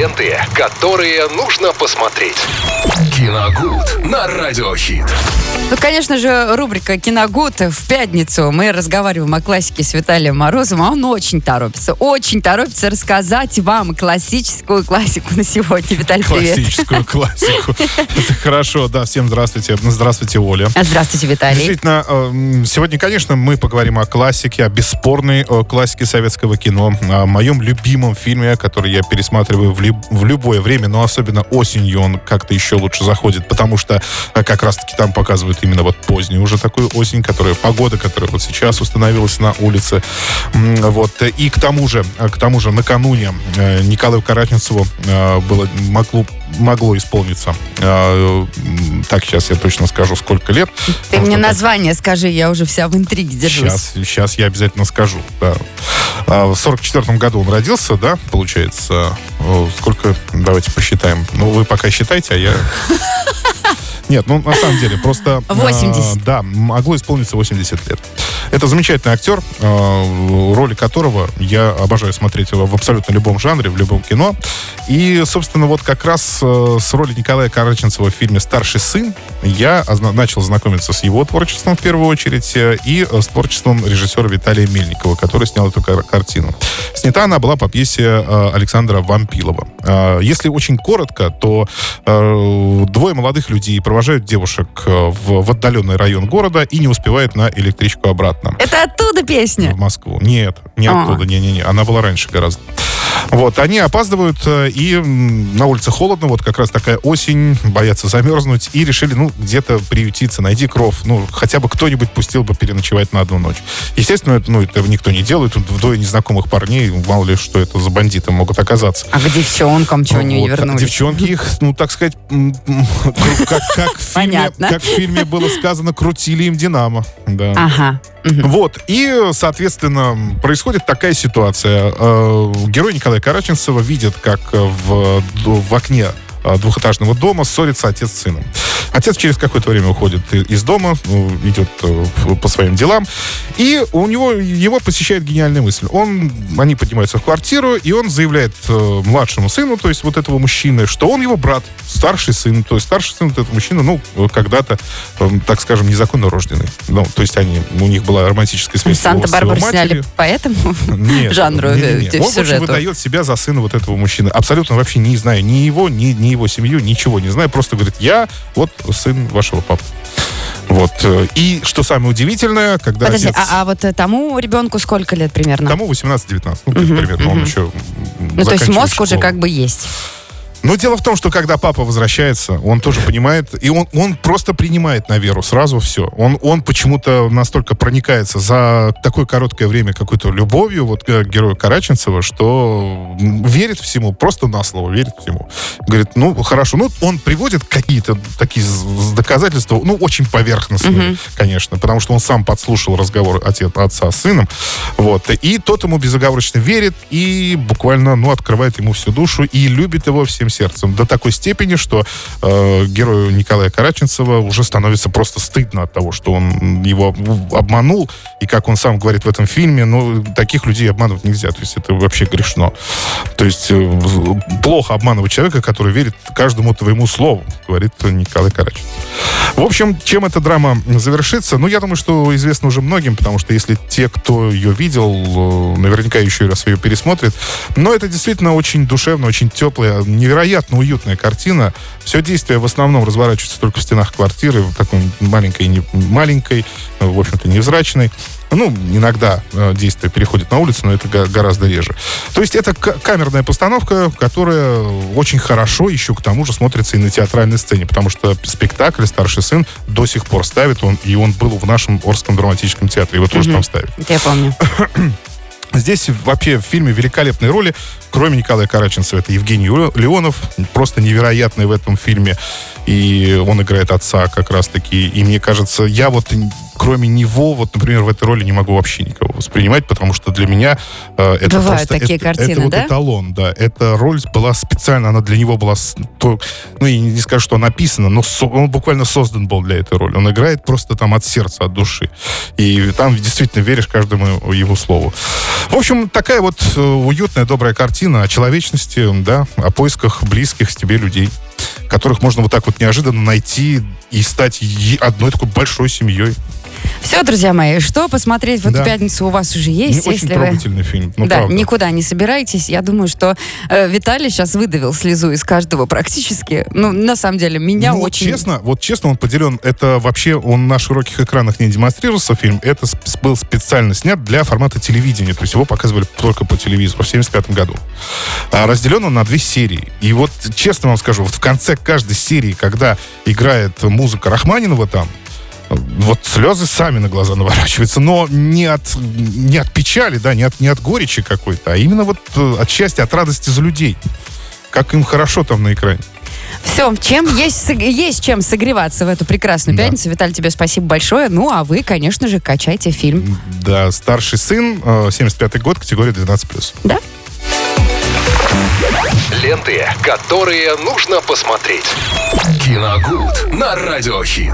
Ленты, которые нужно посмотреть. Киногуд на Радиохит. Ну, конечно же, рубрика «Киногуд» в пятницу. Мы разговариваем о классике с Виталием Морозовым, а он очень торопится, очень торопится рассказать вам классическую классику на сегодня. Виталий, привет. Классическую классику. Это хорошо, да. Всем здравствуйте. Здравствуйте, Оля. Здравствуйте, Виталий. Действительно, э, сегодня, конечно, мы поговорим о классике, о бесспорной э, классике советского кино, о моем любимом фильме, который я пересматриваю в, в любое время, но особенно осенью он как-то еще лучше заходит, потому что э, как раз-таки там показывают именно вот позднюю уже такую осень, которая погода, которая вот сейчас установилась на улице. Вот. И к тому же, э, к тому же накануне э, Николаю Караченцеву э, было, могло, могло исполниться, э, так, сейчас я точно скажу, сколько лет. Ты мне так- название скажи, я уже вся в интриге держусь. Сейчас, сейчас я обязательно скажу. Да. А, В сорок четвертом году он родился, да, получается. О, Сколько? Давайте посчитаем. Ну, вы пока считайте, а я... Нет, ну, на самом деле, просто... а, 80. да, могло исполниться 80 лет. Это замечательный актер, а, роли которого я обожаю смотреть в абсолютно любом жанре, в любом кино. И, собственно, вот как раз э, с роли Николая Караченцева в фильме «Старший сын» я начал знакомиться с его творчеством в первую очередь э, и э, с творчеством режиссера Виталия Мельникова, который снял эту кар- картину. Снята она была по пьесе э, Александра Вампилова. Э, Если очень коротко, то э, двое молодых людей провожают девушек э, в, в отдаленный район города и не успевают на электричку обратно Это оттуда песня? в Москву. Нет, не А. оттуда, не-не-не. Она была раньше гораздо. Вот, они опаздывают, э, и на улице холодно, вот как раз такая осень, боятся замерзнуть, и решили, ну, где-то приютиться, найди кров, ну, хотя бы кто-нибудь пустил бы переночевать на одну ночь. Естественно, это, ну, это никто не делает, тут вдвое незнакомых парней, мало ли, что это за бандиты могут оказаться. А к девчонкам что не Вот. вернулись? Девчонки их, ну, так сказать, как, как в фильме, Понятно. как в фильме было сказано, крутили им Динамо. Да. Ага. Мгм. Вот, и, соответственно, происходит такая ситуация. Э, Герой Николая Караченцева видит, как в, в окне э, двухэтажного дома ссорится отец с сыном. Отец через какое-то время уходит из дома, ну, идет э, в- по своим делам, и у него его посещает гениальная мысль. Он, они поднимаются в квартиру, и он заявляет э, младшему сыну, то есть вот этого мужчины, что он его брат, старший сын, то есть старший сын вот этого мужчины, ну, когда-то, э, так скажем, незаконно рожденный. Ну, то есть они, у них была романтическая связь Санта-Барбару сняли по этому Нет, жанру, не, не, не. Он, в сюжету. выдает себя за сына вот этого мужчины. Абсолютно вообще не знаю ни его, ни, ни его семью, ничего не знаю. Просто говорит, я вот сын вашего папы. Вот. э, И что самое удивительное, когда Подожди, отец... а, а вот э, тому ребенку сколько лет примерно? Тому 18-19, ну, Мгм, примерно, он мгм. еще ну, то есть мозг уже как бы есть. Но дело в том, что когда папа возвращается, он тоже понимает, и он, он просто принимает на веру сразу все. Он, он почему-то настолько проникается за такое короткое время какой-то любовью вот к герою Караченцева, что верит всему, просто на слово верит всему. Говорит, ну, хорошо. Ну, он приводит какие-то такие доказательства, ну, очень поверхностные, Мгм. конечно, потому что он сам подслушал разговор отец, отца с сыном. Вот. И тот ему безоговорочно верит и буквально, ну, открывает ему всю душу и любит его всем сердцем. До такой степени, что э, герою Николая Караченцева уже становится просто стыдно от того, что он его обманул. И как он сам говорит в этом фильме, ну, таких людей обманывать нельзя. То есть это вообще грешно. То есть э, плохо обманывать человека, который верит каждому твоему слову, говорит Николай Караченцев. В общем, чем эта драма завершится? Ну, я думаю, что известно уже многим, потому что если те, кто ее видел, э, наверняка еще раз ее пересмотрят. Но это действительно очень душевно, очень теплая, невероятно уютная картина. Все действие в основном разворачивается только в стенах квартиры, в такой маленькой, не- маленькой, э, в общем-то, невзрачной. Ну, иногда э, действие переходит на улицу, но это гораздо реже. То есть это камерная постановка, которая очень хорошо еще к тому же смотрится и на театральной сцене, потому что спектакль «Старший сын» до сих пор ставит, он, и он был в нашем Орском драматическом театре, его тоже там ставят. Я помню. Здесь вообще в фильме великолепные роли. Кроме Николая Караченцева, это Евгений Ле- Леонов. Просто невероятный в этом фильме. И он играет отца как раз-таки. И мне кажется, я вот кроме него, вот, например, в этой роли не могу вообще никого воспринимать, потому что для меня э, это Бывают просто... такие это, картины, это вот да? эталон, да. Эта роль была специально, она для него была, то- ну, я не скажу, что написана, но со- он буквально создан был для этой роли. Он играет просто там от сердца, от души. И там действительно веришь каждому его слову. В общем, такая вот э, уютная, добрая картина о человечности, да, о поисках близких тебе людей, которых можно вот так вот неожиданно найти и стать одной такой большой семьей. Все, друзья мои, что посмотреть в эту Да. пятницу у вас уже Не есть, очень если вы... трогательный фильм. Ну, да, правда. никуда не собирайтесь. Я думаю, что э, Виталий сейчас выдавил слезу из каждого практически. Ну, на самом деле, меня Ну, очень... честно, вот честно, он поделен. Это вообще он на широких экранах не демонстрировался фильм. Это был специально снят для формата телевидения. То есть его показывали только по телевизору в 75 году. А разделен он на две серии. И вот честно вам скажу, вот в конце каждой серии, когда играет музыка Рахманинова там, вот слезы сами на глаза наворачиваются, но не от, не от печали, да, не от, не от горечи какой-то, а именно вот э, от счастья, от радости за людей. Как им хорошо там на экране. Все, чем есть, есть чем согреваться в эту прекрасную Да. пятницу. Виталий, тебе спасибо большое. Ну, а вы, конечно же, качайте фильм. Да, старший сын, э, 75-й год, категория 12+. Да? Ленты, которые нужно посмотреть. Киногуд на радиохит.